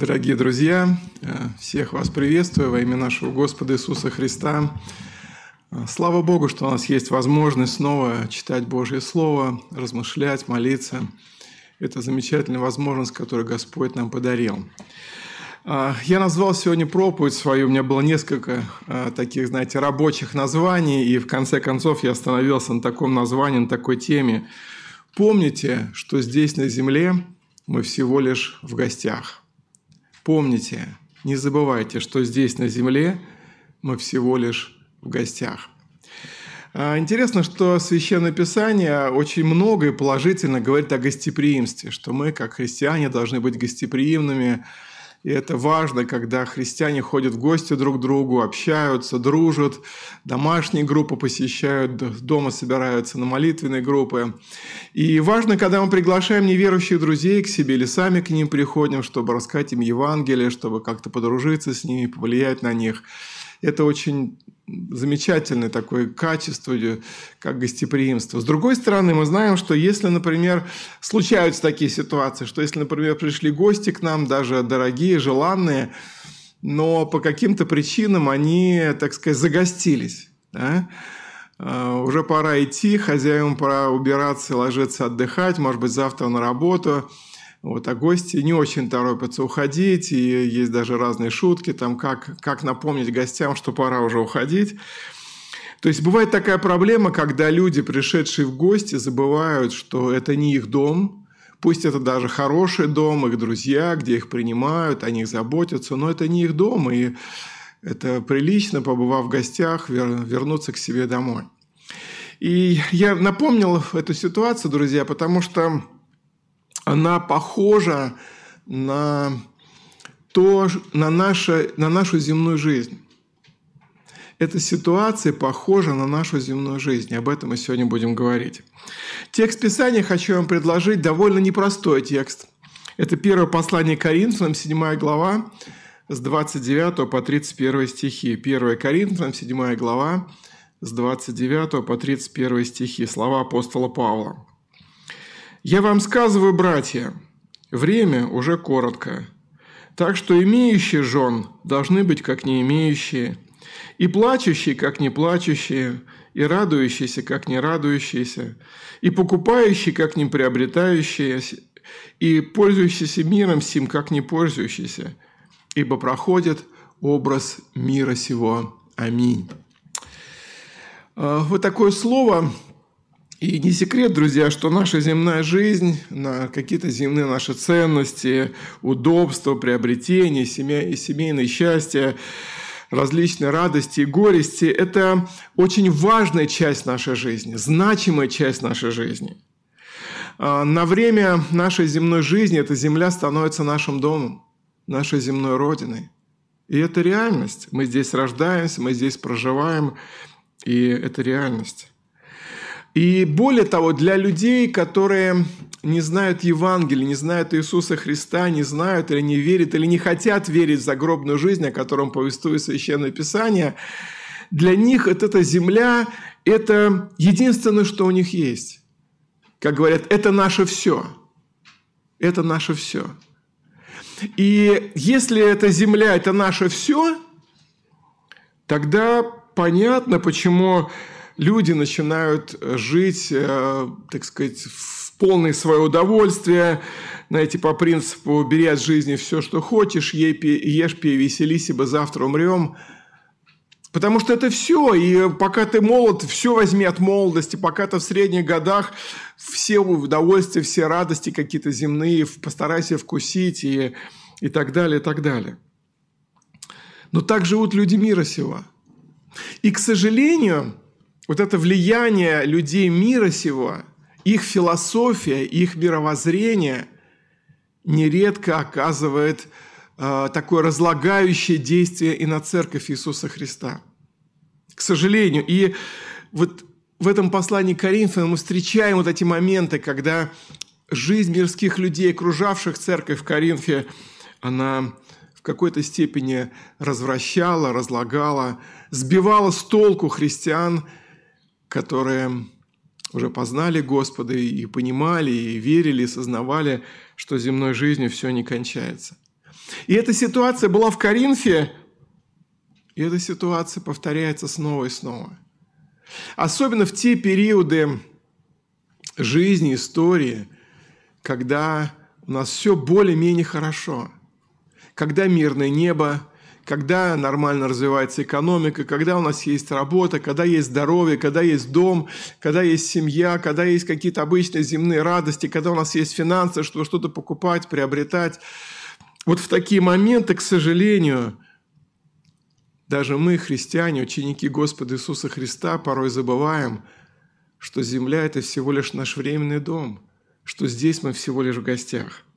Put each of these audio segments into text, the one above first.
Дорогие друзья, э, всех вас приветствую во имя нашего Господа Иисуса Христа. Э, слава Богу, что у нас есть возможность снова читать Божье Слово, размышлять, молиться. Это замечательная возможность, которую Господь нам подарил. Э, я назвал сегодня проповедь свою, у меня было несколько таких, знаете, рабочих названий, и в конце концов я остановился на таком названии, на такой теме. Помните, что здесь на земле мы всего лишь в гостях. Помните, не забывайте, что здесь на Земле мы всего лишь в гостях. А, интересно, что Священное Писание очень много и положительно говорит о гостеприимстве, что мы, как христиане, должны быть гостеприимными, и это важно, когда христиане ходят в гости друг к другу, общаются, дружат, домашние группы посещают, дома собираются на молитвенные группы. И важно, когда мы приглашаем неверующих друзей к себе или сами к ним приходим, чтобы рассказать им Евангелие, чтобы как-то подружиться с ними, повлиять на них. Это очень замечательное такое качество, как гостеприимство. С другой стороны, мы знаем, что если, например, случаются такие ситуации, что если, например, пришли гости к нам, даже дорогие, желанные, но по каким-то причинам они, так сказать, загостились, да? А, уже пора идти, хозяевам пора убираться, ложиться, отдыхать, может быть, завтра на работу – вот, а гости не очень торопятся уходить, и есть даже разные шутки, там, как, как напомнить гостям, что пора уже уходить. То есть бывает такая проблема, когда люди, пришедшие в гости, забывают, что это не их дом, пусть это даже хороший дом, их друзья, где их принимают, о них заботятся, но это не их дом, и это прилично, побывав в гостях, вернуться к себе домой. И я напомнил эту ситуацию, друзья, потому что она похожа на, то, на, наше, на нашу земную жизнь. Эта ситуация похожа на нашу земную жизнь. Об этом мы сегодня будем говорить. Текст Писания хочу вам предложить довольно непростой текст. Это первое послание Коринфянам, 7 глава, с 29 по 31 стихи. 1 Коринфянам, 7 глава, с 29 по 31 стихи. Слова апостола Павла. Я вам сказываю, братья, время уже коротко, так что имеющие жен должны быть как не имеющие, и плачущие, как не плачущие, и радующиеся, как не радующиеся, и покупающие, как не приобретающие, и пользующиеся миром сим, как не пользующиеся, ибо проходит образ мира сего. Аминь. А, вот такое слово и не секрет, друзья, что наша земная жизнь, на какие-то земные наши ценности, удобства, приобретения, семья и семейное счастье, различные радости и горести – это очень важная часть нашей жизни, значимая часть нашей жизни. А, на время нашей земной жизни эта земля становится нашим домом, нашей земной родиной. И это реальность. Мы здесь рождаемся, мы здесь проживаем, и это реальность. И более того, для людей, которые не знают Евангелия, не знают Иисуса Христа, не знают или не верят, или не хотят верить в загробную жизнь, о котором повествует Священное Писание, для них вот эта земля – это единственное, что у них есть. Как говорят, это наше все. Это наше все. И если эта земля – это наше все, тогда понятно, почему люди начинают э, жить, э, так сказать, в полное свое удовольствие, знаете, по принципу «бери от жизни все, что хочешь, ешь, пей, веселись, ибо завтра умрем». Потому что это все, и пока ты молод, все возьми от молодости, пока ты в средних годах, все удовольствия, все радости какие-то земные, постарайся вкусить и, и так далее, и так далее. Но так живут люди мира сего. И, к сожалению, вот это влияние людей мира сего, их философия, их мировоззрение нередко оказывает э, такое разлагающее действие и на церковь Иисуса Христа. К сожалению. И вот в этом послании к Коринфянам мы встречаем вот эти моменты, когда жизнь мирских людей, окружавших церковь в Коринфе, она в какой-то степени развращала, разлагала, сбивала с толку христиан – которые уже познали Господа и понимали, и верили, и сознавали, что земной жизнью все не кончается. И эта ситуация была в Коринфе, и эта ситуация повторяется снова и снова. Особенно в те периоды жизни, истории, когда у нас все более-менее хорошо, когда мирное небо, когда нормально развивается экономика, когда у нас есть работа, когда есть здоровье, когда есть дом, когда есть семья, когда есть какие-то обычные земные радости, когда у нас есть финансы, чтобы что-то покупать, приобретать. Вот в такие моменты, к сожалению, даже мы, христиане, ученики Господа Иисуса Христа, порой забываем, что земля – это всего лишь наш временный дом, что здесь мы всего лишь в гостях –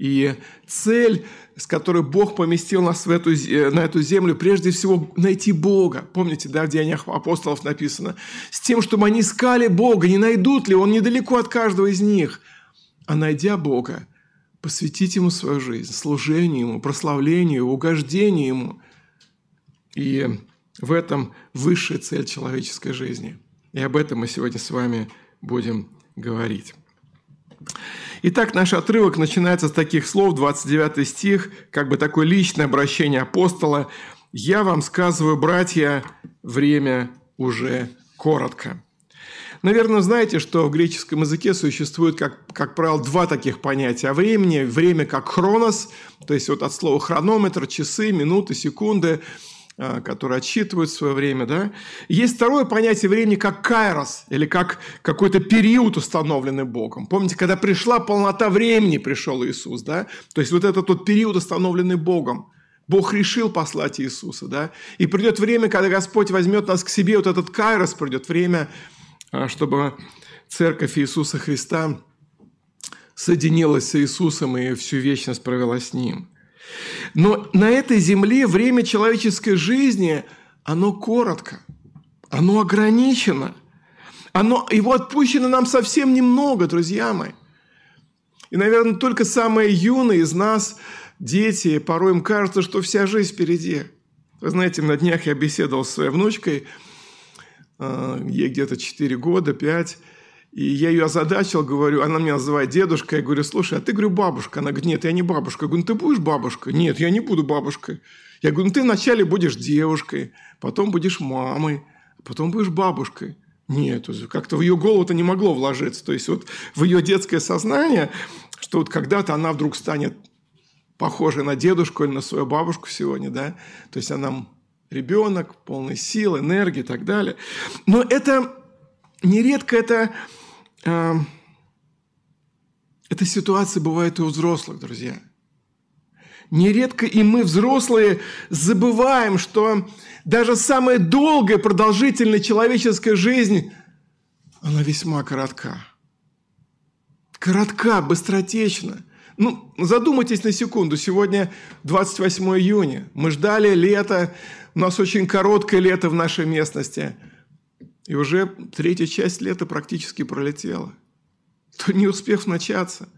и цель, с которой Бог поместил нас в эту, на эту землю, прежде всего найти Бога. Помните, да, в Деяниях апостолов написано? С тем, чтобы они искали Бога, не найдут ли, Он недалеко от каждого из них. А найдя Бога, посвятить Ему свою жизнь, служению Ему, прославлению, угождению Ему. И в этом высшая цель человеческой жизни. И об этом мы сегодня с вами будем говорить. Итак, наш отрывок начинается с таких слов, 29 стих, как бы такое личное обращение апостола. «Я вам сказываю, братья, время уже коротко». Наверное, знаете, что в греческом языке существует, как, как правило, два таких понятия времени. Время как хронос, то есть вот от слова хронометр, часы, минуты, секунды – которые отсчитывают свое время. Да? Есть второе понятие времени как кайрос, или как какой-то период, установленный Богом. Помните, когда пришла полнота времени, пришел Иисус. Да? То есть вот этот тот период, установленный Богом. Бог решил послать Иисуса. Да? И придет время, когда Господь возьмет нас к себе, вот этот кайрос придет время, а, чтобы церковь Иисуса Христа соединилась с Иисусом и всю вечность провела с Ним – но на этой земле время человеческой жизни, оно коротко, оно ограничено. Оно, его отпущено нам совсем немного, друзья мои. И, наверное, только самые юные из нас, дети, порой им кажется, что вся жизнь впереди. Вы знаете, на днях я беседовал с своей внучкой, а, ей где-то 4 года, 5, и я ее озадачил, говорю, она меня называет дедушкой. Я говорю, слушай, а ты, говорю, бабушка. Она говорит, нет, я не бабушка. Я говорю, ну ты будешь бабушкой? Нет, я не буду бабушкой. Я говорю, ну ты вначале будешь девушкой, потом будешь мамой, потом будешь бабушкой. Нет, как-то в ее голову-то не могло вложиться. То есть вот в ее детское сознание, что вот когда-то она вдруг станет похожей на дедушку или на свою бабушку сегодня, да, то есть она ребенок, полный сил, энергии и так далее. Но это нередко это эта ситуация бывает и у взрослых, друзья. Нередко и мы, взрослые, забываем, что даже самая долгая, продолжительная человеческая жизнь, она весьма коротка. Коротка, быстротечна. Ну, задумайтесь на секунду. Сегодня 28 июня. Мы ждали лета. У нас очень короткое лето в нашей местности – и уже третья часть лета практически пролетела. То не успев начаться,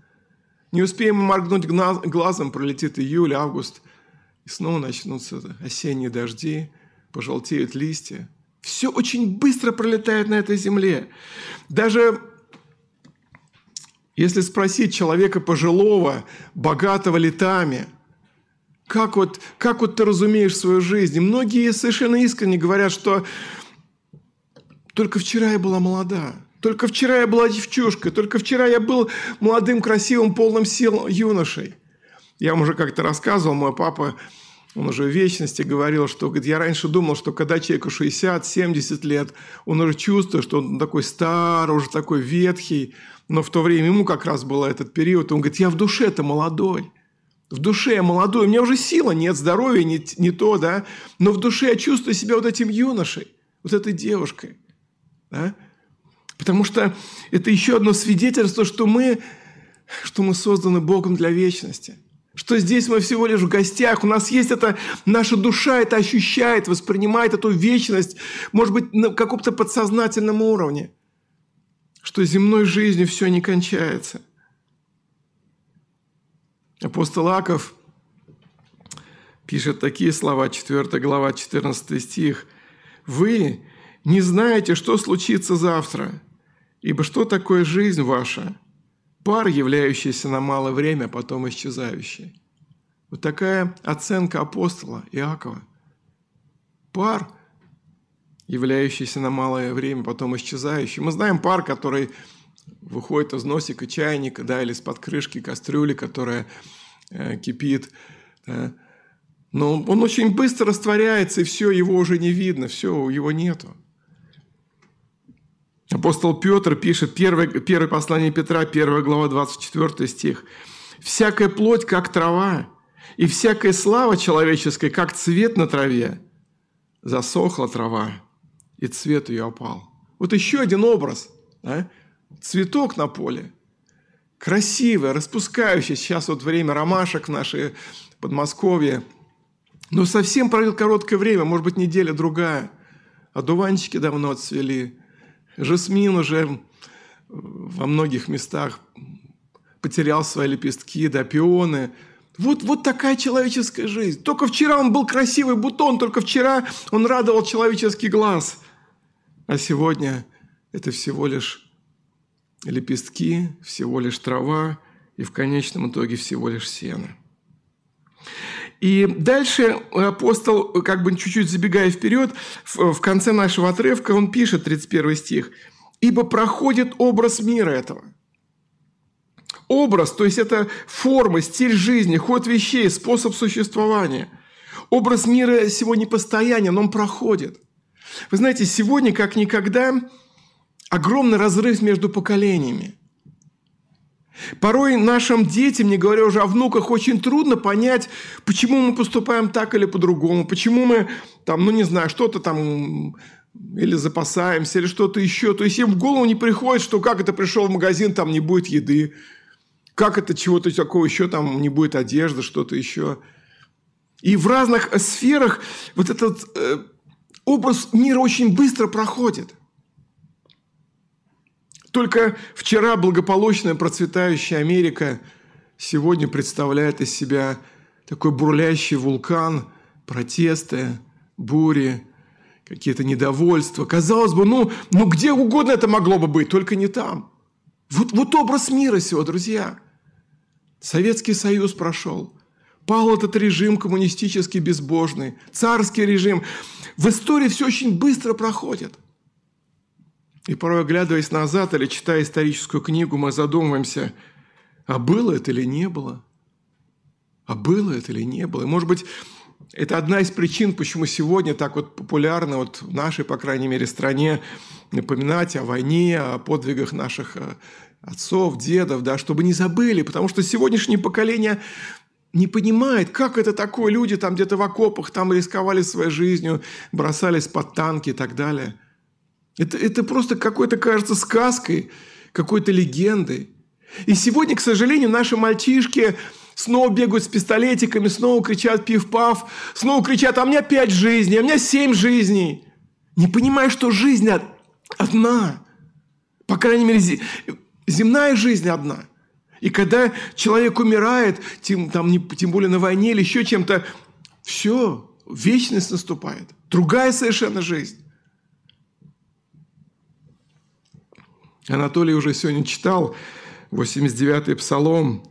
не успеем моргнуть глазом, пролетит июль, август, и снова начнутся осенние дожди, пожелтеют листья. Все очень быстро пролетает на этой земле. Даже если спросить человека пожилого, богатого летами, как вот, как вот ты разумеешь свою жизнь? И многие совершенно искренне говорят, что только вчера я была молода. Только вчера я была девчушкой. Только вчера я был молодым, красивым, полным сил юношей. Я вам уже как-то рассказывал, мой папа, он уже в вечности говорил, что говорит, я раньше думал, что когда человеку 60-70 лет, он уже чувствует, что он такой старый, уже такой ветхий. Но в то время ему как раз был этот период. Он говорит, я в душе-то молодой. В душе я молодой. У меня уже сила нет, здоровья не, не то, да. Но в душе я чувствую себя вот этим юношей, вот этой девушкой. Да? Потому что это еще одно свидетельство, что мы, что мы созданы Богом для вечности. Что здесь мы всего лишь в гостях, у нас есть это, наша душа это ощущает, воспринимает эту вечность, может быть, на каком-то подсознательном уровне. Что земной жизнью все не кончается. Апостол Аков пишет такие слова, 4 глава, 14 стих. «Вы, не знаете, что случится завтра, ибо что такое жизнь ваша? Пар, являющийся на малое время, потом исчезающий. Вот такая оценка апостола Иакова. Пар, являющийся на малое время, потом исчезающий. Мы знаем пар, который выходит из носика чайника, да, или из-под крышки кастрюли, которая э, кипит. Да. Но он очень быстро растворяется, и все, его уже не видно, все, его нету. Апостол Петр пишет, первое, первое послание Петра, 1 глава, 24 стих. «Всякая плоть, как трава, и всякая слава человеческая, как цвет на траве. Засохла трава, и цвет ее опал». Вот еще один образ. Да? Цветок на поле. Красивый, распускающий. Сейчас вот время ромашек в нашей Подмосковье. Но совсем пройдет короткое время, может быть, неделя-другая. А дуванчики давно отцвели. Жасмин уже во многих местах потерял свои лепестки, да, пионы. Вот, вот такая человеческая жизнь. Только вчера он был красивый бутон, только вчера он радовал человеческий глаз. А сегодня это всего лишь лепестки, всего лишь трава и в конечном итоге всего лишь сено. И дальше апостол, как бы чуть-чуть забегая вперед, в конце нашего отрывка он пишет, 31 стих, «Ибо проходит образ мира этого». Образ, то есть это форма, стиль жизни, ход вещей, способ существования. Образ мира сегодня постоянен, он проходит. Вы знаете, сегодня, как никогда, огромный разрыв между поколениями – Порой нашим детям, не говоря уже о внуках, очень трудно понять, почему мы поступаем так или по-другому, почему мы там, ну не знаю, что-то там или запасаемся, или что-то еще. То есть им в голову не приходит, что как это пришел в магазин, там не будет еды, как это чего-то такого еще, там не будет одежды, что-то еще. И в разных сферах вот этот э, образ мира очень быстро проходит – только вчера благополучная процветающая Америка сегодня представляет из себя такой бурлящий вулкан, протесты, бури, какие-то недовольства. Казалось бы, ну, ну где угодно это могло бы быть, только не там. Вот, вот образ мира сего, друзья. Советский Союз прошел. Пал этот режим коммунистический, безбожный, царский режим. В истории все очень быстро проходит. И порой, оглядываясь назад или читая историческую книгу, мы задумываемся, а было это или не было? А было это или не было? И, может быть, это одна из причин, почему сегодня так вот популярно вот в нашей, по крайней мере, стране напоминать о войне, о подвигах наших э, отцов, дедов, да, чтобы не забыли, потому что сегодняшнее поколение не понимает, как это такое. Люди там где-то в окопах там рисковали своей жизнью, бросались под танки и так далее. Это, это просто какой-то, кажется, сказкой, какой-то легендой. И сегодня, к сожалению, наши мальчишки снова бегают с пистолетиками, снова кричат пив-пав, снова кричат, а у меня пять жизней, а у меня семь жизней. Не понимая, что жизнь одна. По крайней мере, земная жизнь одна. И когда человек умирает, тем, там, не, тем более на войне или еще чем-то, все, вечность наступает. Другая совершенно жизнь. Анатолий уже сегодня читал 89-й псалом,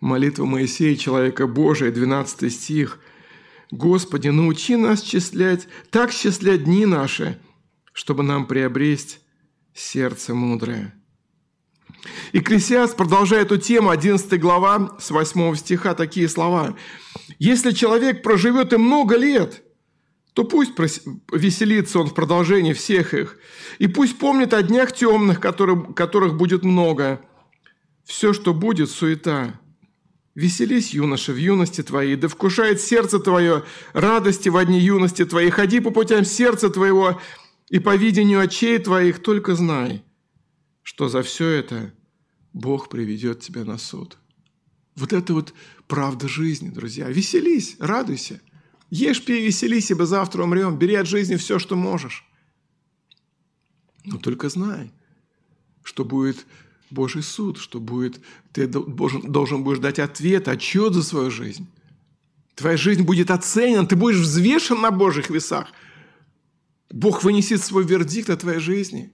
молитва Моисея, человека Божия, 12 стих. «Господи, научи нас счислять, так счислять дни наши, чтобы нам приобресть сердце мудрое». Экклесиаст, продолжая эту тему, 11 глава, с 8 стиха, такие слова. «Если человек проживет и много лет, то пусть веселится он в продолжении всех их, и пусть помнит о днях темных, которых, которых будет много. Все, что будет, суета. Веселись, юноша, в юности твоей, да вкушает сердце твое радости в одни юности твоей. Ходи по путям сердца твоего, и по видению очей твоих только знай, что за все это Бог приведет тебя на суд. Вот это вот правда жизни, друзья. Веселись, радуйся – Ешь, пей, веселись, ибо завтра умрем. Бери от жизни все, что можешь. Но только знай, что будет Божий суд, что будет, ты должен, должен будешь дать ответ, отчет за свою жизнь. Твоя жизнь будет оценена, ты будешь взвешен на Божьих весах. Бог вынесет свой вердикт о твоей жизни.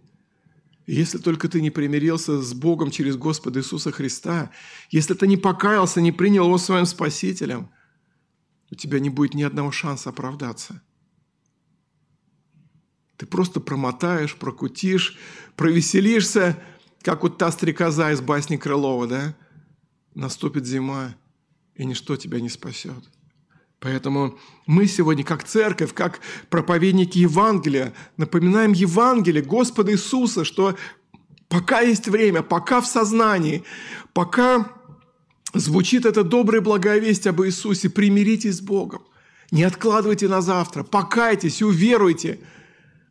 если только ты не примирился с Богом через Господа Иисуса Христа, если ты не покаялся, не принял Его своим Спасителем – у тебя не будет ни одного шанса оправдаться. Ты просто промотаешь, прокутишь, провеселишься, как вот та стрекоза из басни Крылова, да? Наступит зима, и ничто тебя не спасет. Поэтому мы сегодня, как церковь, как проповедники Евангелия, напоминаем Евангелие Господа Иисуса, что пока есть время, пока в сознании, пока звучит эта добрая благая весть об Иисусе, примиритесь с Богом. Не откладывайте на завтра, покайтесь, уверуйте,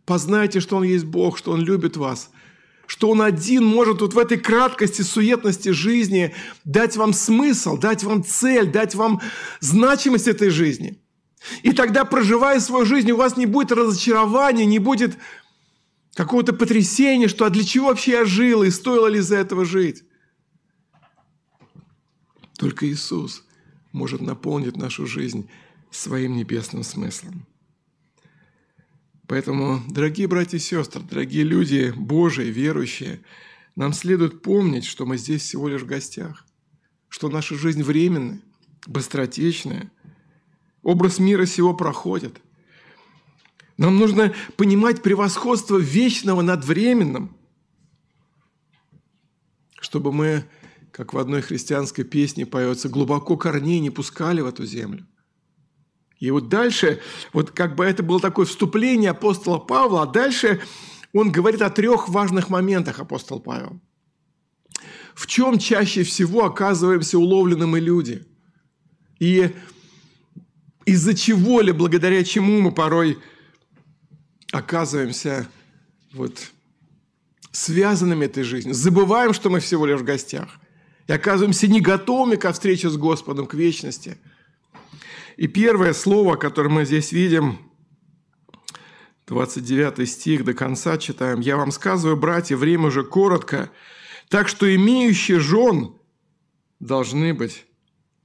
познайте, что Он есть Бог, что Он любит вас – что Он один может вот в этой краткости, суетности жизни дать вам смысл, дать вам цель, дать вам значимость этой жизни. И тогда, проживая свою жизнь, у вас не будет разочарования, не будет какого-то потрясения, что а для чего вообще я жил и стоило ли за этого жить. Только Иисус может наполнить нашу жизнь своим небесным смыслом. Поэтому, дорогие братья и сестры, дорогие люди, Божии, верующие, нам следует помнить, что мы здесь всего лишь в гостях, что наша жизнь временная, быстротечная, образ мира сего проходит. Нам нужно понимать превосходство вечного над временным, чтобы мы, как в одной христианской песне поется, глубоко корней не пускали в эту землю. И вот дальше, вот как бы это было такое вступление апостола Павла, а дальше он говорит о трех важных моментах, апостол Павел. В чем чаще всего оказываемся уловлены люди? И из-за чего ли, благодаря чему мы порой оказываемся вот связанными этой жизнью, забываем, что мы всего лишь в гостях, и оказываемся не готовыми ко встрече с Господом, к вечности – и первое слово, которое мы здесь видим, 29 стих до конца читаем. «Я вам сказываю, братья, время уже коротко, так что имеющие жен должны быть,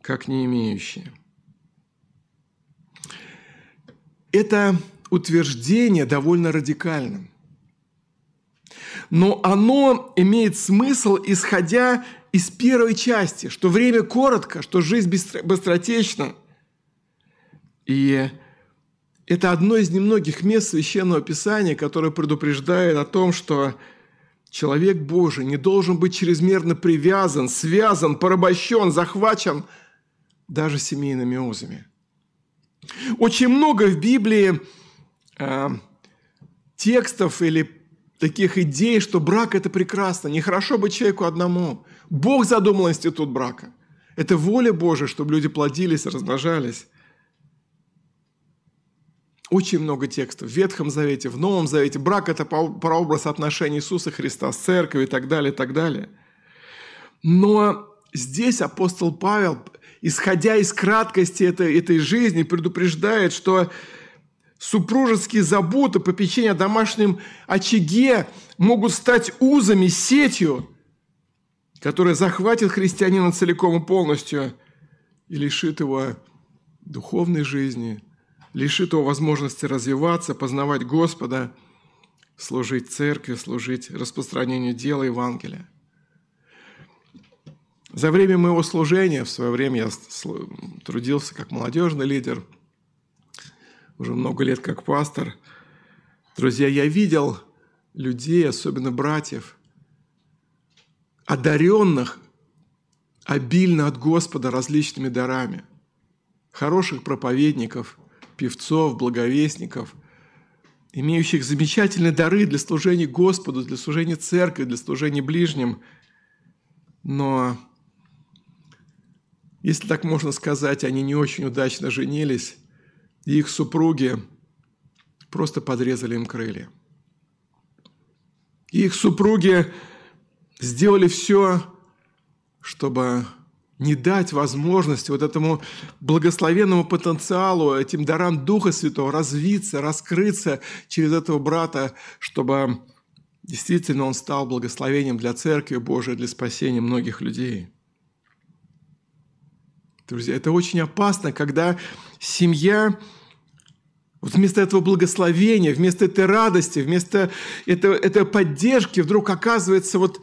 как не имеющие». Это утверждение довольно радикальным. Но оно имеет смысл, исходя из первой части, что время коротко, что жизнь быстротечна – и это одно из немногих мест Священного Писания, которое предупреждает о том, что человек Божий не должен быть чрезмерно привязан, связан, порабощен, захвачен даже семейными узами. Очень много в Библии э, текстов или таких идей, что брак – это прекрасно, нехорошо быть человеку одному. Бог задумал институт брака. Это воля Божия, чтобы люди плодились, размножались. Очень много текстов в Ветхом Завете, в Новом Завете. Брак – это прообраз отношений Иисуса Христа с церковью и так далее, и так далее. Но здесь апостол Павел, исходя из краткости этой, этой жизни, предупреждает, что супружеские заботы, попечения о домашнем очаге могут стать узами, сетью, которая захватит христианина целиком и полностью и лишит его духовной жизни – лишит его возможности развиваться, познавать Господа, служить церкви, служить распространению дела Евангелия. За время моего служения, в свое время я трудился как молодежный лидер, уже много лет как пастор. Друзья, я видел людей, особенно братьев, одаренных обильно от Господа различными дарами, хороших проповедников – певцов, благовестников, имеющих замечательные дары для служения Господу, для служения церкви, для служения ближним. Но, если так можно сказать, они не очень удачно женились, и их супруги просто подрезали им крылья. И их супруги сделали все, чтобы не дать возможности вот этому благословенному потенциалу, этим дарам Духа Святого развиться, раскрыться через этого брата, чтобы действительно он стал благословением для Церкви Божией, для спасения многих людей. Друзья, это очень опасно, когда семья вот вместо этого благословения, вместо этой радости, вместо этого, этой поддержки вдруг оказывается вот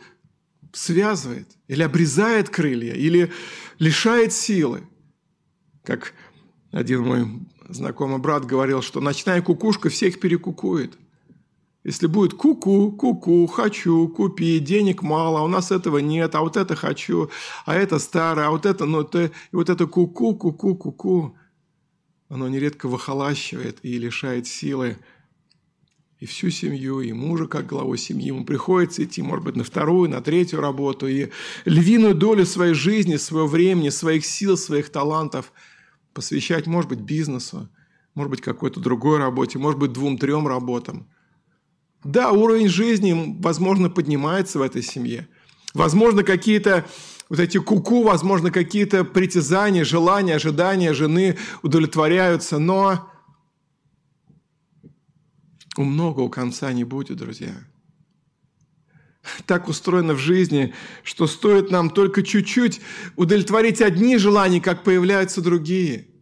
связывает, или обрезает крылья, или лишает силы. Как Один мой знакомый брат говорил, что ночная кукушка всех перекукует. Если будет ку-ку, ку-ку, хочу, купи, денег мало, у нас этого нет, а вот это хочу, а это старое, а вот это, ну, это, и вот это ку-ку, ку-ку, ку-ку, оно нередко выхолащивает и лишает силы и всю семью, и мужа как главу семьи. Ему приходится идти, может быть, на вторую, на третью работу, и львиную долю своей жизни, своего времени, своих сил, своих талантов посвящать, может быть, бизнесу, может быть, какой-то другой работе, может быть, двум-трем работам – да, уровень жизни, возможно, поднимается в этой семье. Возможно, какие-то вот эти куку, -ку, возможно, какие-то притязания, желания, ожидания жены удовлетворяются, но у многого конца не будет, друзья. Так устроено в жизни, что стоит нам только чуть-чуть удовлетворить одни желания, как появляются другие –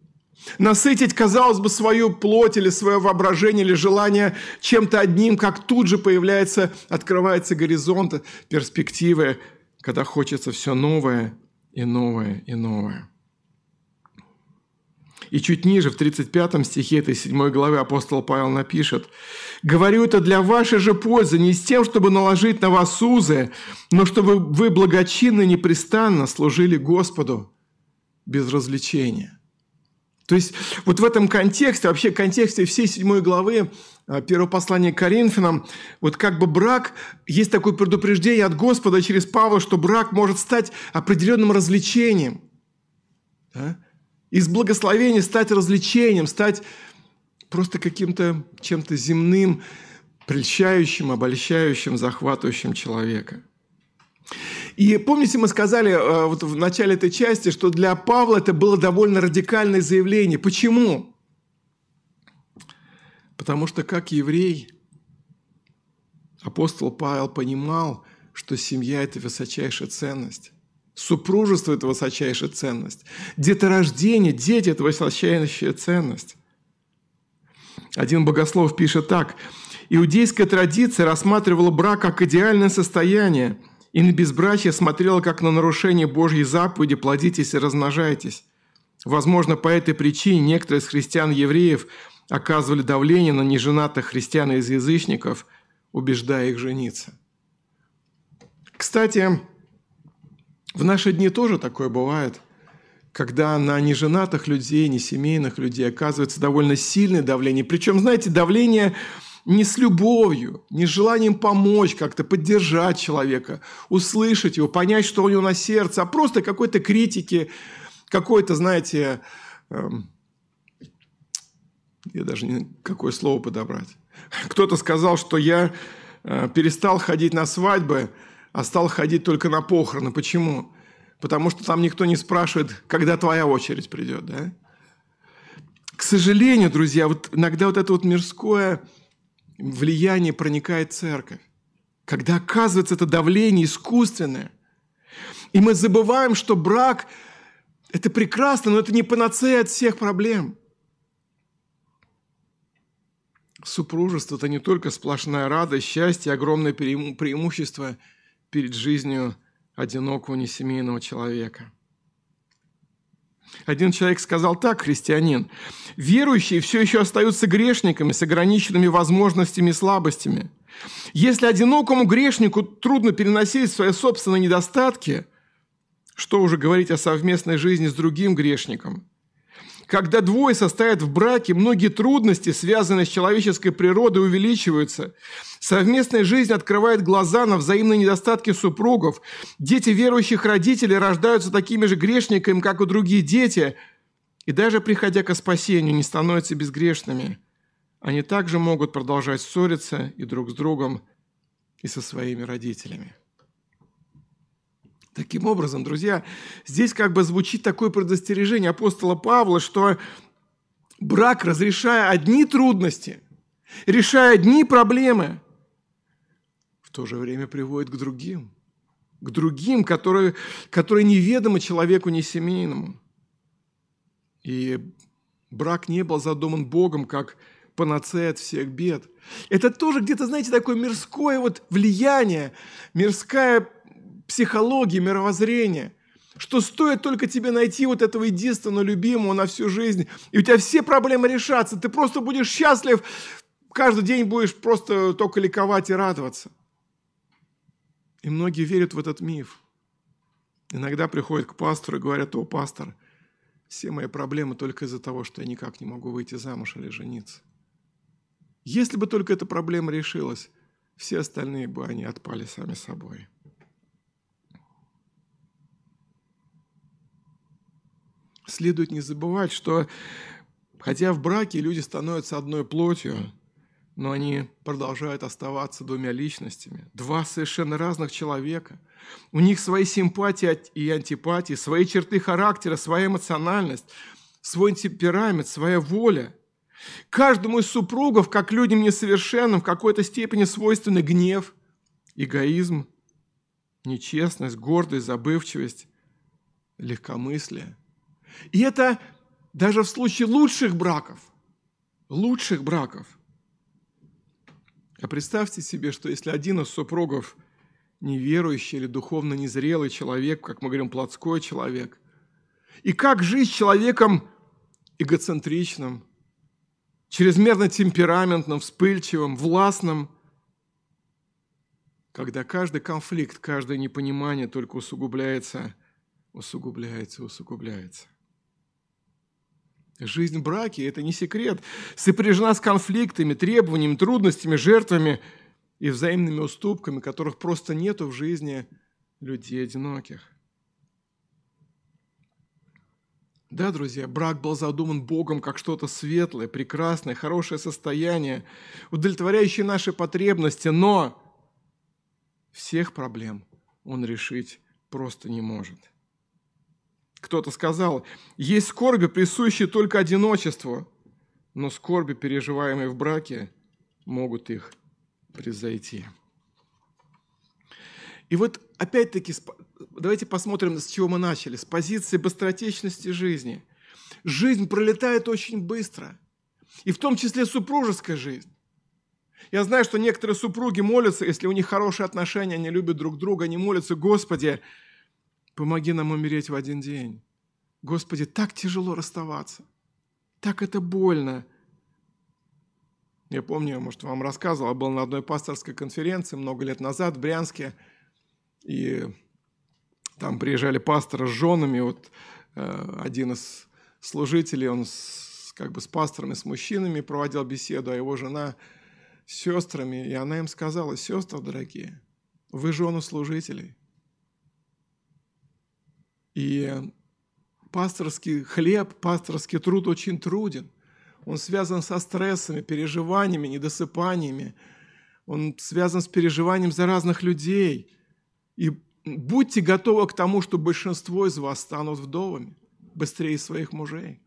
Насытить, казалось бы, свою плоть или свое воображение или желание чем-то одним, как тут же появляется, открывается горизонт, перспективы, когда хочется все новое и новое и новое. И чуть ниже, в 35 стихе этой 7 главы апостол Павел напишет, «Говорю это для вашей же пользы, не с тем, чтобы наложить на вас узы, но чтобы вы благочинно и непрестанно служили Господу без развлечения». То есть вот в этом контексте, вообще контексте всей седьмой главы а, первого послания к Коринфянам, вот как бы брак, есть такое предупреждение от Господа через Павла, что брак может стать определенным развлечением. Да? Из благословения стать развлечением, стать просто каким-то чем-то земным, прельщающим, обольщающим, захватывающим человека – и помните, мы сказали э, вот в начале этой части, что для Павла это было довольно радикальное заявление. Почему? Потому что как еврей, апостол Павел понимал, что семья – это высочайшая ценность. Супружество – это высочайшая ценность. Деторождение, дети – это высочайшая ценность. Один богослов пишет так. «Иудейская традиция рассматривала брак как идеальное состояние – и на безбрачие смотрела как на нарушение Божьей заповеди «плодитесь и размножайтесь». Возможно, по этой причине некоторые из христиан-евреев оказывали давление на неженатых христиан из язычников, убеждая их жениться. Кстати, в наши дни тоже такое бывает, когда на неженатых людей, несемейных людей оказывается довольно сильное давление. Причем, знаете, давление не с любовью, не с желанием помочь как-то, поддержать человека, услышать его, понять, что у него на сердце, а просто какой-то критики, какой-то, знаете, эм, я даже не какое слово подобрать. Кто-то сказал, что я э, перестал ходить на свадьбы, а стал ходить только на похороны. Почему? Потому что там никто не спрашивает, когда твоя очередь придет, да? К сожалению, друзья, вот иногда вот это вот мирское влияние проникает церковь. Когда оказывается это давление искусственное. И мы забываем, что брак – это прекрасно, но это не панацея от всех проблем. Супружество – это не только сплошная радость, счастье, огромное преимущество перед жизнью одинокого несемейного человека – один человек сказал так, христианин, верующие все еще остаются грешниками с ограниченными возможностями и слабостями. Если одинокому грешнику трудно переносить свои собственные недостатки, что уже говорить о совместной жизни с другим грешником – когда двое состоят в браке, многие трудности, связанные с человеческой природой, увеличиваются. Совместная жизнь открывает глаза на взаимные недостатки супругов. Дети верующих родителей рождаются такими же грешниками, как и другие дети, и даже приходя к спасению, не становятся безгрешными. Они также могут продолжать ссориться и друг с другом, и со своими родителями. Таким образом, друзья, здесь как бы звучит такое предостережение апостола Павла, что брак, разрешая одни трудности, решая одни проблемы, в то же время приводит к другим. К другим, которые, которые неведомы человеку несемейному. И брак не был задуман Богом как панацея от всех бед. Это тоже где-то, знаете, такое мирское вот влияние, мирская психологии, мировоззрения. что стоит только тебе найти вот этого единственного любимого на всю жизнь, и у тебя все проблемы решатся, ты просто будешь счастлив, каждый день будешь просто только ликовать и радоваться. И многие верят в этот миф. Иногда приходят к пастору и говорят, о, пастор, все мои проблемы только из-за того, что я никак не могу выйти замуж или жениться. Если бы только эта проблема решилась, все остальные бы они отпали сами собой. Следует не забывать, что хотя в браке люди становятся одной плотью, но они продолжают оставаться двумя личностями. Два совершенно разных человека. У них свои симпатии и антипатии, свои черты характера, своя эмоциональность, свой темперамент, своя воля. Каждому из супругов, как людям несовершенным, в какой-то степени свойственны гнев, эгоизм, нечестность, гордость, забывчивость, легкомыслие. И это даже в случае лучших браков, лучших браков – а представьте себе, что если один из супругов неверующий или духовно незрелый человек, как мы говорим, плотской человек, и как жить человеком эгоцентричным, чрезмерно темпераментным, вспыльчивым, властным, когда каждый конфликт, каждое непонимание только усугубляется, усугубляется, усугубляется. Жизнь в браке – это не секрет. Сопряжена с конфликтами, требованиями, трудностями, жертвами и взаимными уступками, которых просто нету в жизни людей одиноких. Да, друзья, брак был задуман Богом как что-то светлое, прекрасное, хорошее состояние, удовлетворяющее наши потребности, но всех проблем он решить просто не может – кто-то сказал, есть скорби, присущие только одиночеству, но скорби, переживаемые в браке, могут их превзойти. И вот опять-таки, давайте посмотрим, с чего мы начали. С позиции быстротечности жизни. Жизнь пролетает очень быстро. И в том числе супружеская жизнь. Я знаю, что некоторые супруги молятся, если у них хорошие отношения, они любят друг друга, они молятся, Господи, Помоги нам умереть в один день. Господи, так тяжело расставаться. Так это больно. Я помню, может, вам рассказывал, был на одной пасторской конференции много лет назад в Брянске, и там приезжали пасторы с женами, вот э, один из служителей, он с, как бы с пасторами, с мужчинами проводил беседу, а его жена с сестрами, и она им сказала, сестры дорогие, вы жены служителей – и пасторский хлеб, пасторский труд очень труден. Он связан со стрессами, переживаниями, недосыпаниями. Он связан с переживанием за разных людей. И будьте готовы к тому, что большинство из вас станут вдовами быстрее своих мужей.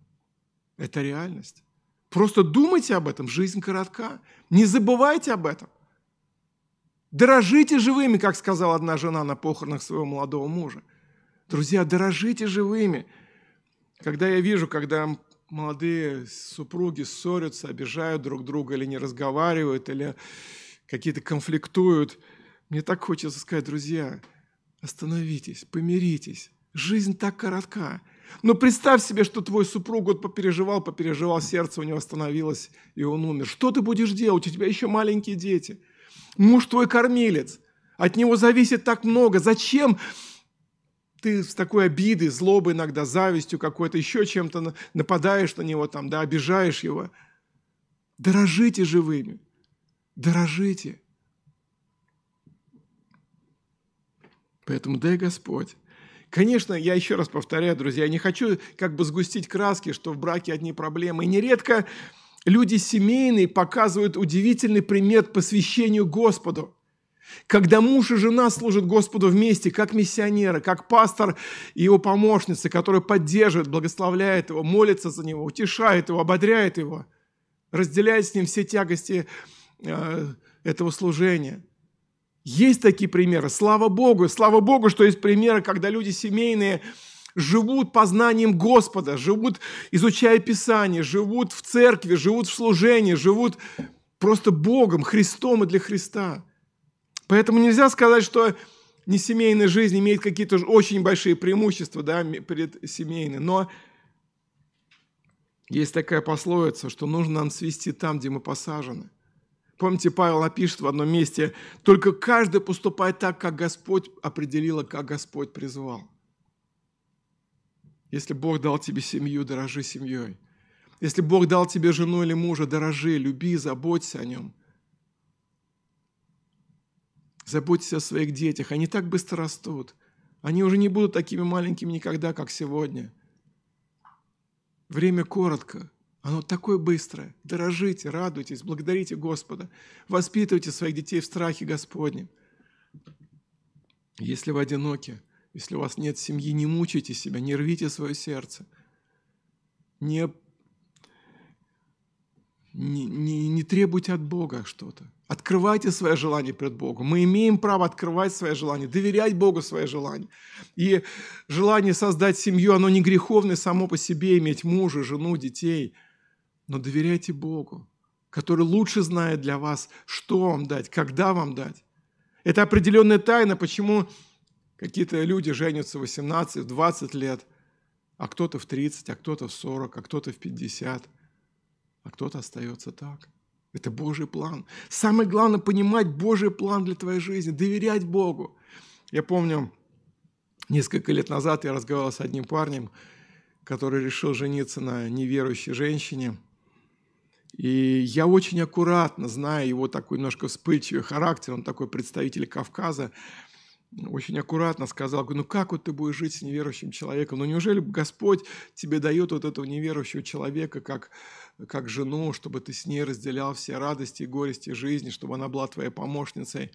Это реальность. Просто думайте об этом, жизнь коротка. Не забывайте об этом. Дорожите живыми, как сказала одна жена на похоронах своего молодого мужа. Друзья, дорожите живыми. Когда я вижу, когда молодые супруги ссорятся, обижают друг друга или не разговаривают, или какие-то конфликтуют, мне так хочется сказать, друзья, остановитесь, помиритесь. Жизнь так коротка. Но представь себе, что твой супруг вот попереживал, попереживал, сердце у него остановилось, и он умер. Что ты будешь делать? У тебя еще маленькие дети. Муж твой кормилец. От него зависит так много. Зачем ты с такой обидой, злобой иногда, завистью какой-то, еще чем-то нападаешь на него, там, да, обижаешь его. Дорожите живыми. Дорожите. Поэтому дай Господь. Конечно, я еще раз повторяю, друзья, я не хочу как бы сгустить краски, что в браке одни проблемы. И нередко люди семейные показывают удивительный пример посвящению Господу. Когда муж и жена служат Господу вместе, как миссионеры, как пастор и его помощницы, которые поддерживают, благословляют его, молятся за него, утешают его, ободряют его, разделяют с ним все тягости э, этого служения. Есть такие примеры. Слава Богу, слава Богу, что есть примеры, когда люди семейные живут познанием Господа, живут, изучая Писание, живут в церкви, живут в служении, живут просто Богом, Христом и для Христа – Поэтому нельзя сказать, что несемейная жизнь имеет какие-то очень большие преимущества да, перед семейной, но есть такая пословица, что нужно нам свести там, где мы посажены. Помните, Павел напишет в одном месте, только каждый поступает так, как Господь определил, как Господь призвал. Если Бог дал тебе семью, дорожи семьей. Если Бог дал тебе жену или мужа, дорожи, люби, заботься о нем. Заботься о своих детях. Они так быстро растут. Они уже не будут такими маленькими никогда, как сегодня. Время коротко. Оно такое быстрое. Дорожите, радуйтесь, благодарите Господа. Воспитывайте своих детей в страхе Господнем. Если вы одиноки, если у вас нет семьи, не мучайте себя, не рвите свое сердце. Не, не, не, не требуйте от Бога что-то. Открывайте свое желание перед Богом. Мы имеем право открывать свое желание, доверять Богу свое желание. И желание создать семью, оно не греховное само по себе, иметь мужа, жену, детей – но доверяйте Богу, который лучше знает для вас, что вам дать, когда вам дать. Это определенная тайна, почему какие-то люди женятся в 18, в 20 лет, а кто-то в 30, а кто-то в 40, а кто-то в 50, а кто-то остается так. Это Божий план. Самое главное – понимать Божий план для твоей жизни, доверять Богу. Я помню, несколько лет назад я разговаривал с одним парнем, который решил жениться на неверующей женщине – и я очень аккуратно, зная его такой немножко вспыльчивый характер, он такой представитель Кавказа, очень аккуратно сказал, ну как вот ты будешь жить с неверующим человеком? Ну неужели Господь тебе дает вот этого неверующего человека как, как жену, чтобы ты с ней разделял все радости и горести жизни, чтобы она была твоей помощницей?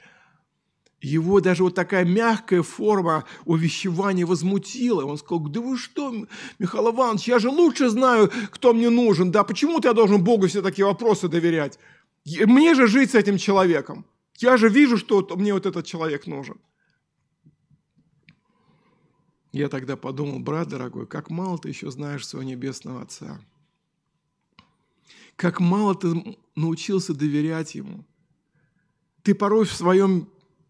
Его даже вот такая мягкая форма увещевания возмутила. Он сказал, да вы что, Михаил Иванович, я же лучше знаю, кто мне нужен. Да почему-то я должен Богу все такие вопросы доверять. Мне же жить с этим человеком. Я же вижу, что мне вот этот человек нужен. Я тогда подумал, брат дорогой, как мало ты еще знаешь своего небесного Отца. Как мало ты научился доверять Ему. Ты порой в своем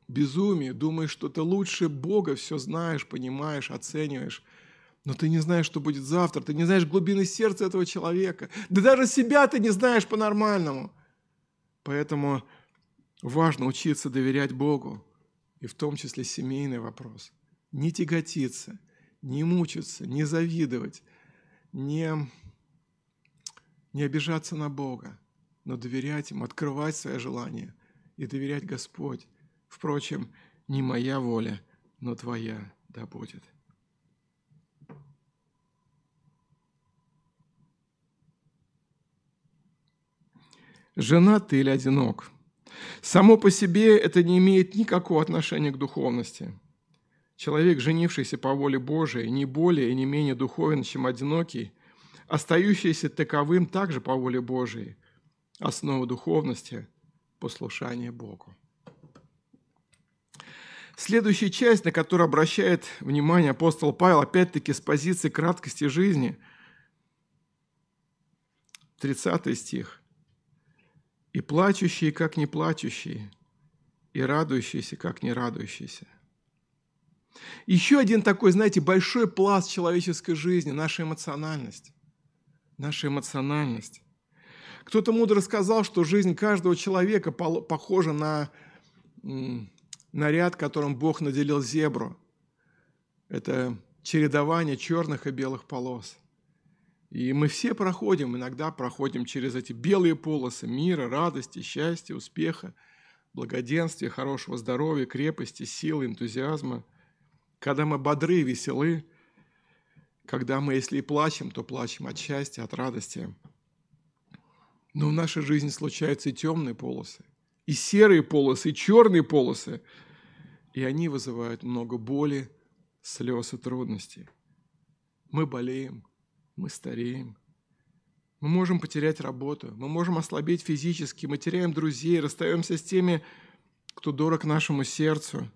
безумие, думаешь, что ты лучше Бога все знаешь, понимаешь, оцениваешь. Но ты не знаешь, что будет завтра, ты не знаешь глубины сердца этого человека. Да даже себя ты не знаешь по-нормальному. Поэтому важно учиться доверять Богу, и в том числе семейный вопрос. Не тяготиться, не мучиться, не завидовать, не, не обижаться на Бога, но доверять Ему, открывать свои желания и доверять Господь. Впрочем, не моя воля, но Твоя да будет. Женат ты или одинок? Само по себе это не имеет никакого отношения к духовности. Человек, женившийся по воле Божией, не более и не менее духовен, чем одинокий, остающийся таковым также по воле Божией. Основа духовности – послушание Богу. Следующая часть, на которую обращает внимание апостол Павел, опять-таки с позиции краткости жизни, 30 стих. «И плачущие, как не плачущие, и радующиеся, как не радующиеся». Еще один такой, знаете, большой пласт человеческой жизни – наша эмоциональность. Наша эмоциональность. Кто-то мудро сказал, что жизнь каждого человека похожа на наряд, которым Бог наделил зебру. Это чередование черных и белых полос. И мы все проходим, иногда проходим через эти белые полосы мира, радости, счастья, успеха, благоденствия, хорошего здоровья, крепости, силы, энтузиазма. Когда мы бодры, веселы, когда мы, если и плачем, то плачем от счастья, от радости. Но в нашей жизни случаются и темные полосы, и серые полосы, и черные полосы. И они вызывают много боли, слез и трудностей. Мы болеем, мы стареем. Мы можем потерять работу, мы можем ослабеть физически, мы теряем друзей, расстаемся с теми, кто дорог нашему сердцу.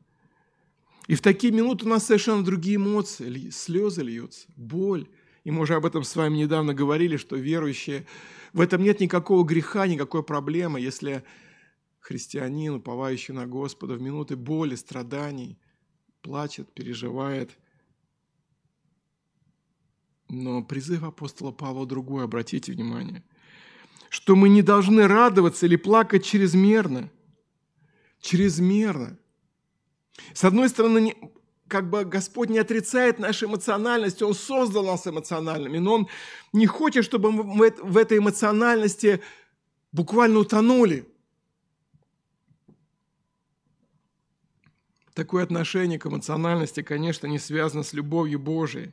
И в такие минуты у нас совершенно другие эмоции, слезы льются, боль. И мы уже об этом с вами недавно говорили, что верующие, в этом нет никакого греха, никакой проблемы, если христианин, уповающий на Господа в минуты боли, страданий, плачет, переживает. Но призыв апостола Павла другой, обратите внимание, что мы не должны радоваться или плакать чрезмерно. Чрезмерно. С одной стороны, как бы Господь не отрицает нашу эмоциональность, Он создал нас эмоциональными, но Он не хочет, чтобы мы в этой эмоциональности буквально утонули. Такое отношение к эмоциональности, конечно, не связано с любовью Божией.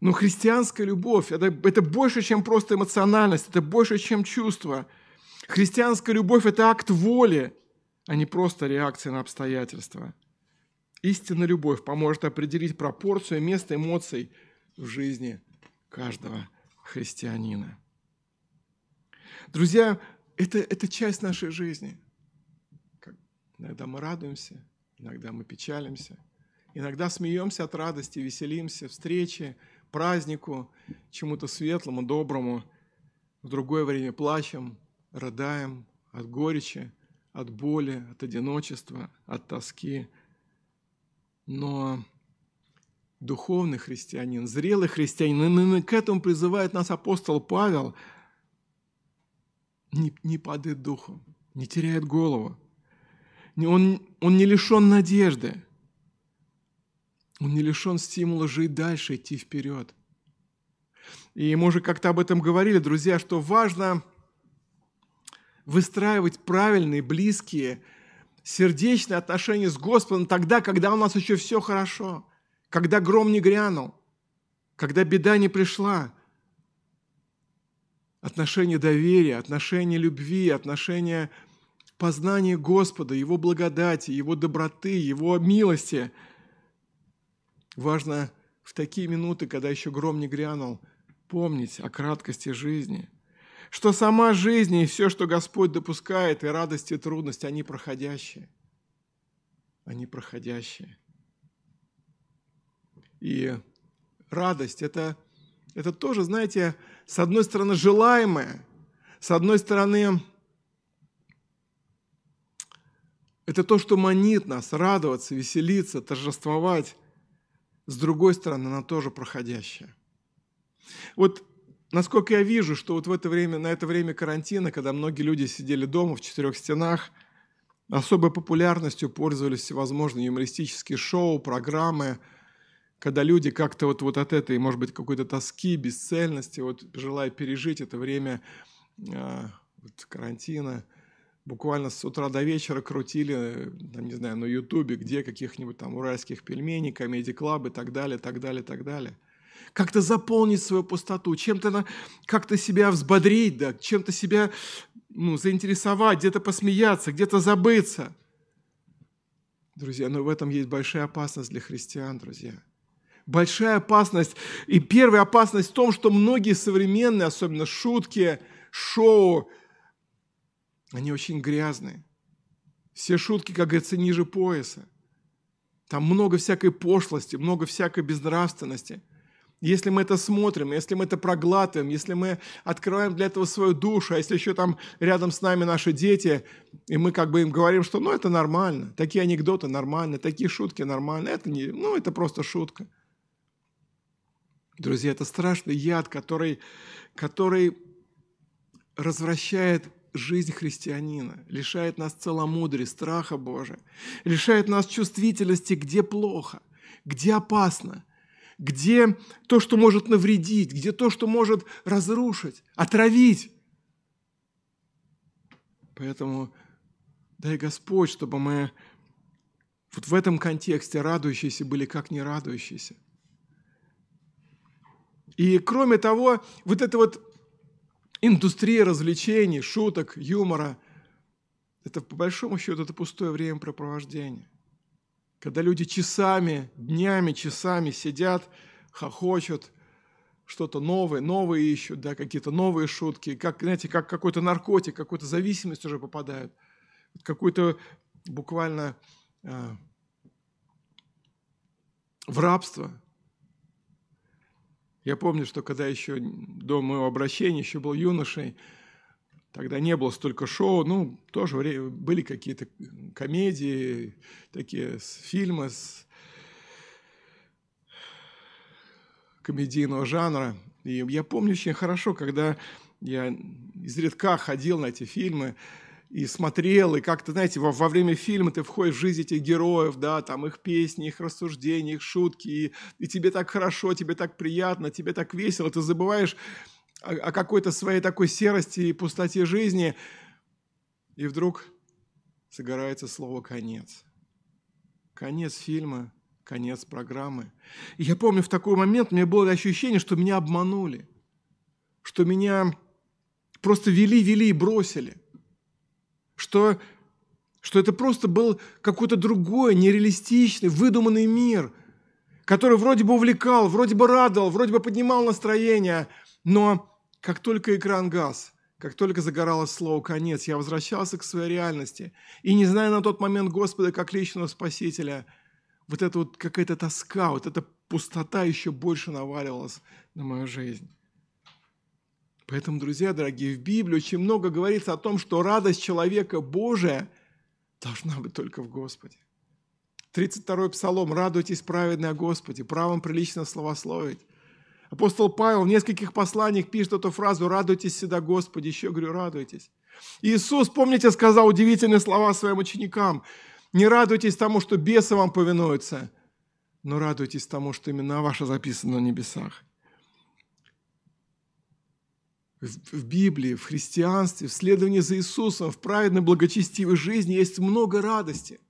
Но христианская любовь это, – это больше, чем просто эмоциональность, это больше, чем чувство. Христианская любовь – это акт воли, а не просто реакция на обстоятельства – Истинная любовь поможет определить пропорцию и место эмоций в жизни каждого христианина. Друзья, это, это часть нашей жизни. Иногда мы радуемся, иногда мы печалимся, иногда смеемся от радости, веселимся, встрече, празднику, чему-то светлому, доброму. В другое время плачем, рыдаем от горечи, от боли, от одиночества, от тоски – но духовный христианин, зрелый христианин, именно к этому призывает нас апостол Павел, не, не падает духом, не теряет голову. Он, он не лишен надежды. Он не лишен стимула жить дальше, идти вперед. И мы уже как-то об этом говорили, друзья, что важно выстраивать правильные, близкие, сердечные отношения с Господом тогда, когда у нас еще все хорошо, когда гром не грянул, когда беда не пришла. Отношения доверия, отношения любви, отношения познания Господа, Его благодати, Его доброты, Его милости. Важно в такие минуты, когда еще гром не грянул, помнить о краткости жизни – что сама жизнь и все, что Господь допускает, и радость, и трудность, они проходящие. Они проходящие. И радость это, – это тоже, знаете, с одной стороны желаемое, с одной стороны это то, что манит нас радоваться, веселиться, торжествовать. С другой стороны, она тоже проходящая. Вот насколько я вижу, что вот в это время, на это время карантина, когда многие люди сидели дома в четырех стенах, особой популярностью пользовались всевозможные юмористические шоу, программы, когда люди как-то вот, вот от этой, может быть, какой-то тоски, бесцельности, вот желая пережить это время э, вот, карантина, буквально с утра до вечера крутили, там, не знаю, на Ютубе, где каких-нибудь там уральских пельменей, комедий-клаб и так далее, так далее, так далее – как-то заполнить свою пустоту, чем-то как-то себя взбодрить, да, чем-то себя ну, заинтересовать, где-то посмеяться, где-то забыться. Друзья, но в этом есть большая опасность для христиан, друзья. Большая опасность. И первая опасность в том, что многие современные, особенно шутки, шоу, они очень грязные. Все шутки, как говорится, ниже пояса. Там много всякой пошлости, много всякой безнравственности – если мы это смотрим, если мы это проглатываем, если мы открываем для этого свою душу, а если еще там рядом с нами наши дети, и мы как бы им говорим, что ну это нормально, такие анекдоты нормально, такие шутки нормально, это не, ну это просто шутка. Друзья, это страшный яд, который, который развращает жизнь христианина, лишает нас целомудрия, страха Божия, лишает нас чувствительности, где плохо, где опасно – где то, что может навредить, где то, что может разрушить, отравить. Поэтому дай Господь, чтобы мы вот в этом контексте радующиеся были как не радующиеся. И кроме того, вот эта вот индустрия развлечений, шуток, юмора, это по большому счету это пустое времяпрепровождение – когда люди часами, днями, часами сидят, хохочут, что-то новое, новые ищут, да, какие-то новые шутки, как, знаете, как какой-то наркотик, какую-то зависимость уже попадают, какую-то буквально э, в рабство. Я помню, что когда еще до моего обращения, еще был юношей, Тогда не было столько шоу, ну, тоже были какие-то комедии, такие фильмы с комедийного жанра. И я помню очень хорошо, когда я изредка ходил на эти фильмы и смотрел, и как-то, знаете, во, во время фильма ты входишь в жизнь этих героев, да, там их песни, их рассуждения, их шутки, и, и тебе так хорошо, тебе так приятно, тебе так весело, ты забываешь о, какой-то своей такой серости и пустоте жизни, и вдруг загорается слово «конец». Конец фильма, конец программы. И я помню, в такой момент у меня было ощущение, что меня обманули, что меня просто вели-вели и бросили – что, что это просто был какой-то другой, нереалистичный, выдуманный мир, который вроде бы увлекал, вроде бы радовал, вроде бы поднимал настроение, но как только экран газ, как только загоралось слово «конец», я возвращался к своей реальности. И не зная на тот момент Господа как личного Спасителя, вот эта вот какая-то тоска, вот эта пустота еще больше наваливалась на мою жизнь. Поэтому, друзья дорогие, в Библии очень много говорится о том, что радость человека Божия должна быть только в Господе. 32-й псалом «Радуйтесь, праведные о Господе, правом прилично словословить». Апостол Павел в нескольких посланиях пишет эту фразу «Радуйтесь всегда Господи», еще говорю «Радуйтесь». Иисус, помните, сказал удивительные слова своим ученикам «Не радуйтесь тому, что бесы вам повинуются, но радуйтесь тому, что имена ваши записаны на небесах» в Библии, в христианстве, в следовании за Иисусом, в праведной благочестивой жизни есть много радости.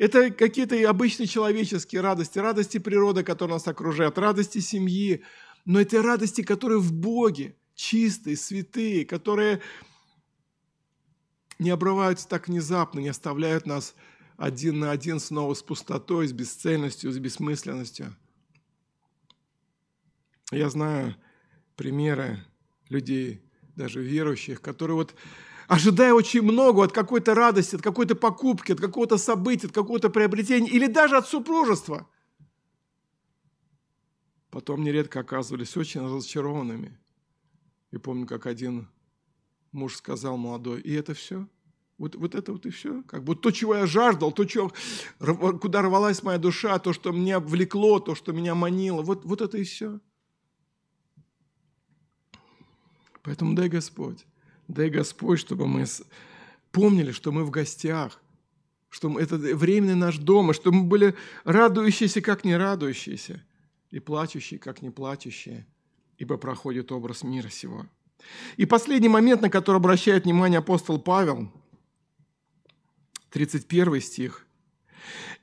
Это какие-то обычные человеческие радости, радости природы, которые нас окружают, радости семьи, но это радости, которые в Боге, чистые, святые, которые не обрываются так внезапно, не оставляют нас один на один снова с пустотой, с бесцельностью, с бессмысленностью. Я знаю примеры людей, даже верующих, которые вот ожидая очень много от какой-то радости, от какой-то покупки, от какого-то события, от какого-то приобретения или даже от супружества, потом нередко оказывались очень разочарованными. И помню, как один муж сказал молодой, и это все? Вот, вот это вот и все? Как бы то, чего я жаждал, то, чего, куда рвалась моя душа, то, что меня влекло, то, что меня манило, вот, вот это и все. Поэтому дай Господь, дай Господь, чтобы мы помнили, что мы в гостях, что это временный наш дом, и чтобы мы были радующиеся, как не радующиеся, и плачущие, как не плачущие, ибо проходит образ мира сего. И последний момент, на который обращает внимание апостол Павел, 31 стих.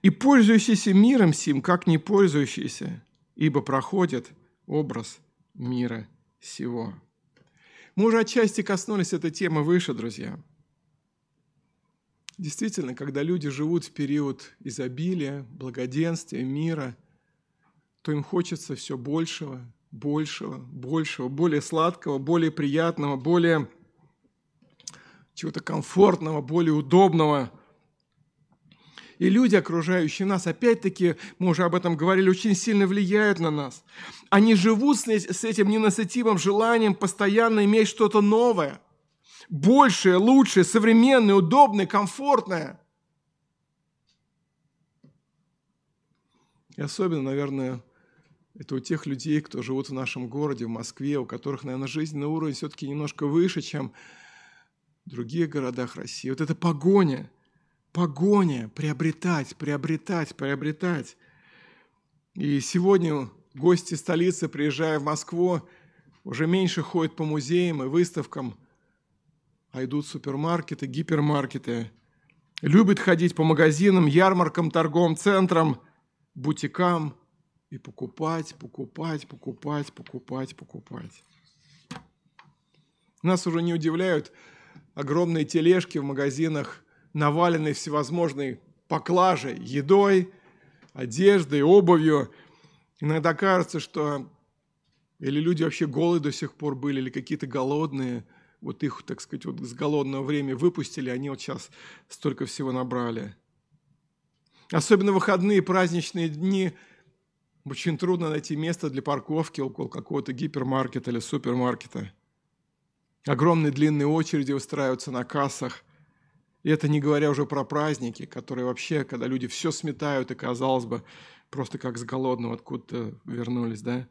«И пользующийся миром сим, как не пользующийся, ибо проходит образ мира сего». Мы уже отчасти коснулись этой темы выше, друзья. Действительно, когда люди живут в период изобилия, благоденствия, мира, то им хочется все большего, большего, большего, более сладкого, более приятного, более чего-то комфортного, более удобного – и люди, окружающие нас, опять-таки, мы уже об этом говорили, очень сильно влияют на нас. Они живут с этим ненасытимым желанием постоянно иметь что-то новое, большее, лучшее, современное, удобное, комфортное. И особенно, наверное, это у тех людей, кто живут в нашем городе, в Москве, у которых, наверное, жизненный уровень все-таки немножко выше, чем в других городах России. Вот эта погоня – погоня, приобретать, приобретать, приобретать. И сегодня гости столицы, приезжая в Москву, уже меньше ходят по музеям и выставкам, а идут супермаркеты, гипермаркеты. Любят ходить по магазинам, ярмаркам, торговым центрам, бутикам и покупать, покупать, покупать, покупать, покупать. Нас уже не удивляют огромные тележки в магазинах наваленный всевозможной поклажей, едой, одеждой, обувью. Иногда кажется, что или люди вообще голые до сих пор были, или какие-то голодные, вот их, так сказать, вот с голодного времени выпустили, они вот сейчас столько всего набрали. Особенно выходные праздничные дни очень трудно найти место для парковки около какого-то гипермаркета или супермаркета. Огромные длинные очереди устраиваются на кассах. И это не говоря уже про праздники, которые вообще, когда люди все сметают, и, казалось бы, просто как с голодного откуда-то вернулись, да?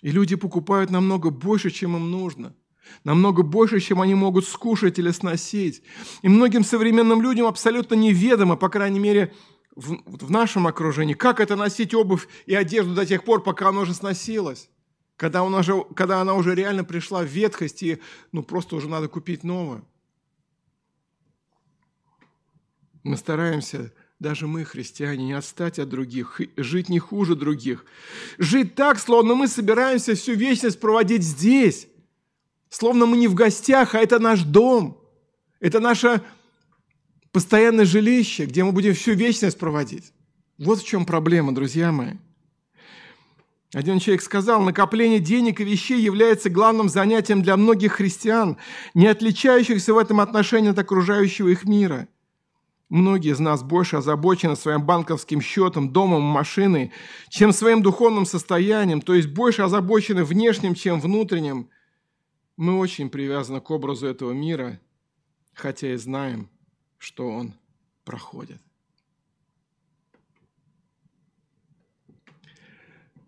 И люди покупают намного больше, чем им нужно. Намного больше, чем они могут скушать или сносить. И многим современным людям абсолютно неведомо, по крайней мере, в, в нашем окружении, как это носить обувь и одежду до тех пор, пока она уже сносилась. Когда она уже, когда она уже реально пришла в ветхость, и ну, просто уже надо купить новую. Мы стараемся, даже мы, христиане, не отстать от других, жить не хуже других. Жить так, словно мы собираемся всю вечность проводить здесь. Словно мы не в гостях, а это наш дом. Это наше постоянное жилище, где мы будем всю вечность проводить. Вот в чем проблема, друзья мои. Один человек сказал, накопление денег и вещей является главным занятием для многих христиан, не отличающихся в этом отношении от окружающего их мира. Многие из нас больше озабочены своим банковским счетом, домом, машиной, чем своим духовным состоянием, то есть больше озабочены внешним, чем внутренним. Мы очень привязаны к образу этого мира, хотя и знаем, что он проходит.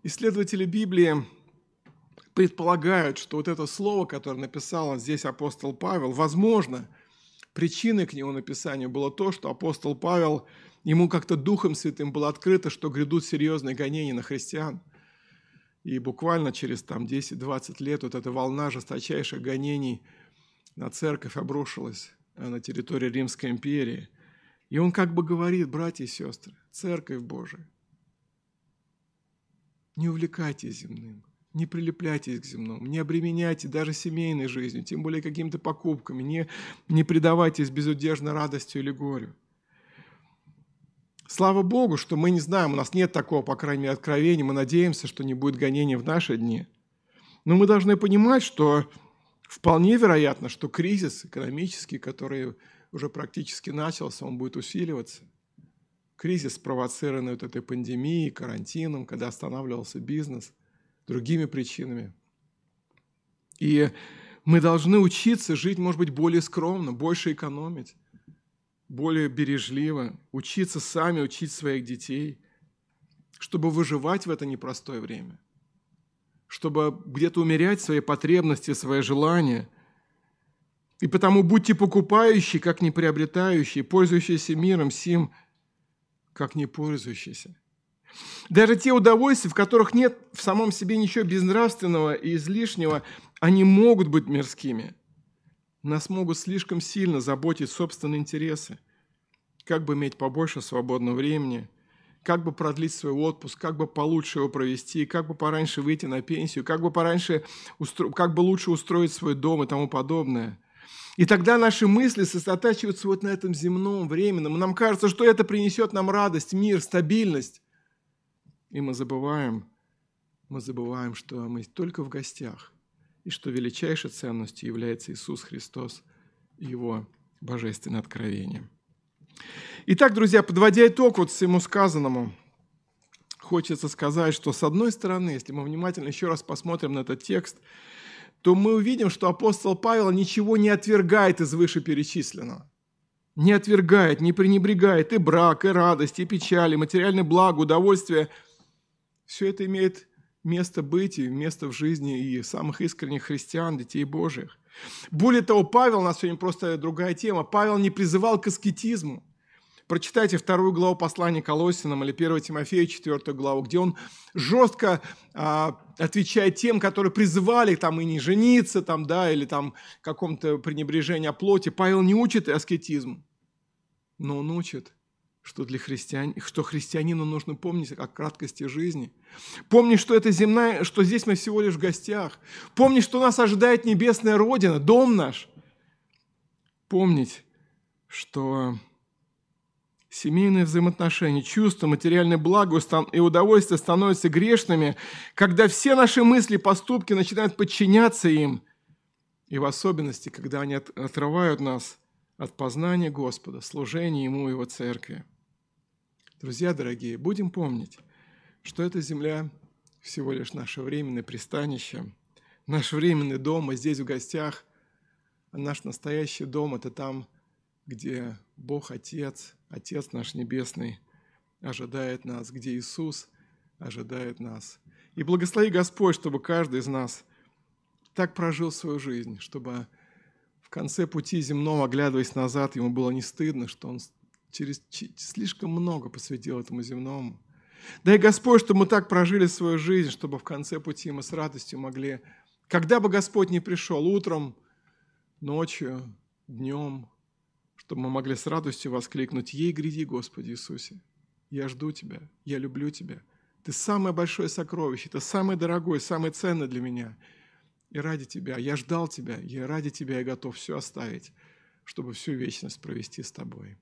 Исследователи Библии предполагают, что вот это слово, которое написал здесь апостол Павел, возможно, причиной к его написанию было то, что апостол Павел, ему как-то Духом Святым было открыто, что грядут серьезные гонения на христиан. И буквально через там 10-20 лет вот эта волна жесточайших гонений на церковь обрушилась Э, на территории Римской империи. И он как бы говорит, братья и сестры, Церковь Божия, не увлекайтесь земным, не прилепляйтесь к земному, не обременяйте даже семейной жизнью, тем более какими-то покупками, не, не предавайтесь безудержной радостью или горю. Слава Богу, что мы не знаем, у нас нет такого, по крайней мере, откровения, мы надеемся, что не будет гонения в наши дни. Но мы должны понимать, что Вполне вероятно, что кризис экономический, который уже практически начался, он будет усиливаться. Кризис, спровоцированный вот этой пандемией, карантином, когда останавливался бизнес, другими причинами. И мы должны учиться жить, может быть, более скромно, больше экономить, более бережливо, учиться сами учить своих детей, чтобы выживать в это непростое время чтобы где-то умерять свои потребности, свои желания. И потому будьте покупающие, как не приобретающие, пользующиеся миром сим, как не пользующиеся. Даже те удовольствия, в которых нет в самом себе ничего безнравственного и излишнего, они могут быть мирскими. Нас могут слишком сильно заботить собственные интересы. Как бы иметь побольше свободного времени – как бы продлить свой отпуск, как бы получше его провести, как бы пораньше выйти на пенсию, как бы пораньше, устро... как бы лучше устроить свой дом и тому подобное. И тогда наши мысли сосредотачиваются вот на этом земном, временном. Нам кажется, что это принесет нам радость, мир, стабильность. И мы забываем, мы забываем, что мы только в гостях, и что величайшей ценностью является Иисус Христос и Его божественное откровение. Итак, друзья, подводя итог вот всему сказанному, хочется сказать, что с одной стороны, если мы внимательно еще раз посмотрим на этот текст, то мы увидим, что апостол Павел ничего не отвергает из вышеперечисленного. Не отвергает, не пренебрегает и брак, и радость, и печаль, и материальное благо, удовольствие. Все это имеет место быть и место в жизни и самых искренних христиан, детей Божьих. Более того, Павел, у нас сегодня просто другая тема, Павел не призывал к аскетизму. Прочитайте вторую главу послания Колосинам или 1 Тимофея, четвертую главу, где он жестко а, отвечает тем, которые призывали там и не жениться, там, да, или там каком-то пренебрежении о плоти. Павел не учит аскетизм, но он учит, что, для христиан, что христианину нужно помнить о краткости жизни. Помнить, что это земная, что здесь мы всего лишь в гостях. Помнить, что нас ожидает небесная Родина, дом наш. Помнить, что Семейные взаимоотношения, чувства, материальное благо и удовольствие становятся грешными, когда все наши мысли поступки начинают подчиняться им, и в особенности, когда они отрывают нас от познания Господа, служения Ему и Его Церкви. Друзья дорогие, будем помнить, что эта земля всего лишь наше временное пристанище, наш временный дом, мы здесь в гостях, а наш настоящий дом – это там, где Бог Отец, Отец наш Небесный ожидает нас, где Иисус ожидает нас. И благослови Господь, чтобы каждый из нас так прожил свою жизнь, чтобы в конце пути земного, оглядываясь назад, ему было не стыдно, что он через слишком много посвятил этому земному. Дай Господь, чтобы мы так прожили свою жизнь, чтобы в конце пути мы с радостью могли, когда бы Господь не пришел, утром, ночью, днем, чтобы мы могли с радостью воскликнуть «Ей гряди, Господи Иисусе! Я жду Тебя, я люблю Тебя. Ты самое большое сокровище, ты самый дорогой, самый ценный для меня. И ради Тебя, я ждал Тебя, и ради Тебя я готов все оставить, чтобы всю вечность провести с Тобой.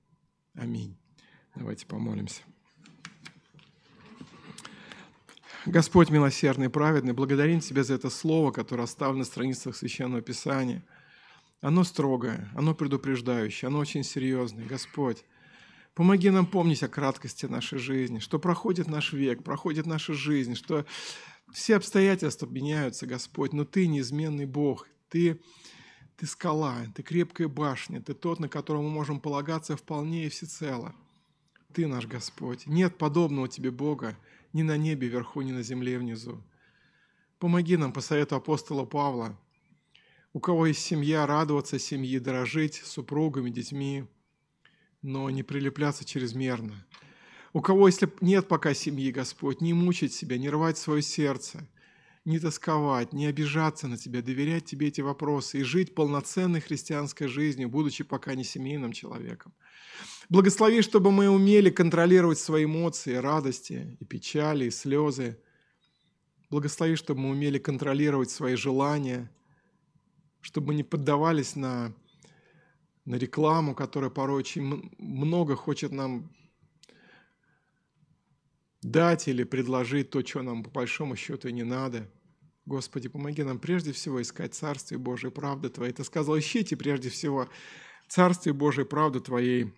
Аминь. Давайте помолимся. Господь милосердный, праведный, благодарим Тебя за это слово, которое оставлено на страницах Священного Писания. Оно строгое, оно предупреждающее, оно очень серьезное. Господь, помоги нам помнить о краткости нашей жизни, что проходит наш век, проходит наша жизнь, что все обстоятельства меняются, Господь, но Ты неизменный Бог, Ты, ты скала, Ты крепкая башня, Ты тот, на которого мы можем полагаться вполне и всецело. Ты наш Господь. Нет подобного Тебе Бога, ни на небе вверху, ни на земле внизу. Помоги нам по совету апостола Павла, у кого есть семья, радоваться семье, дорожить супругами, детьми, но не прилепляться чрезмерно. У кого, если нет пока семьи, Господь, не мучить себя, не рвать свое сердце, не тосковать, не обижаться на Тебя, доверять Тебе эти вопросы и жить полноценной христианской жизнью, будучи пока не семейным человеком. Благослови, чтобы мы умели контролировать свои эмоции, радости и печали, и слезы. Благослови, чтобы мы умели контролировать свои желания, чтобы мы не поддавались на, на рекламу, которая порой очень много хочет нам дать или предложить то, что нам по большому счету не надо. Господи, помоги нам прежде всего искать Царствие Божие, правды Твоей. Ты сказал, ищите прежде всего Царствие Божие, правды Твоей,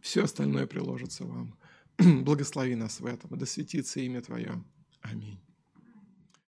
все остальное приложится вам. Благослови нас в этом, да светится имя Твое. Аминь.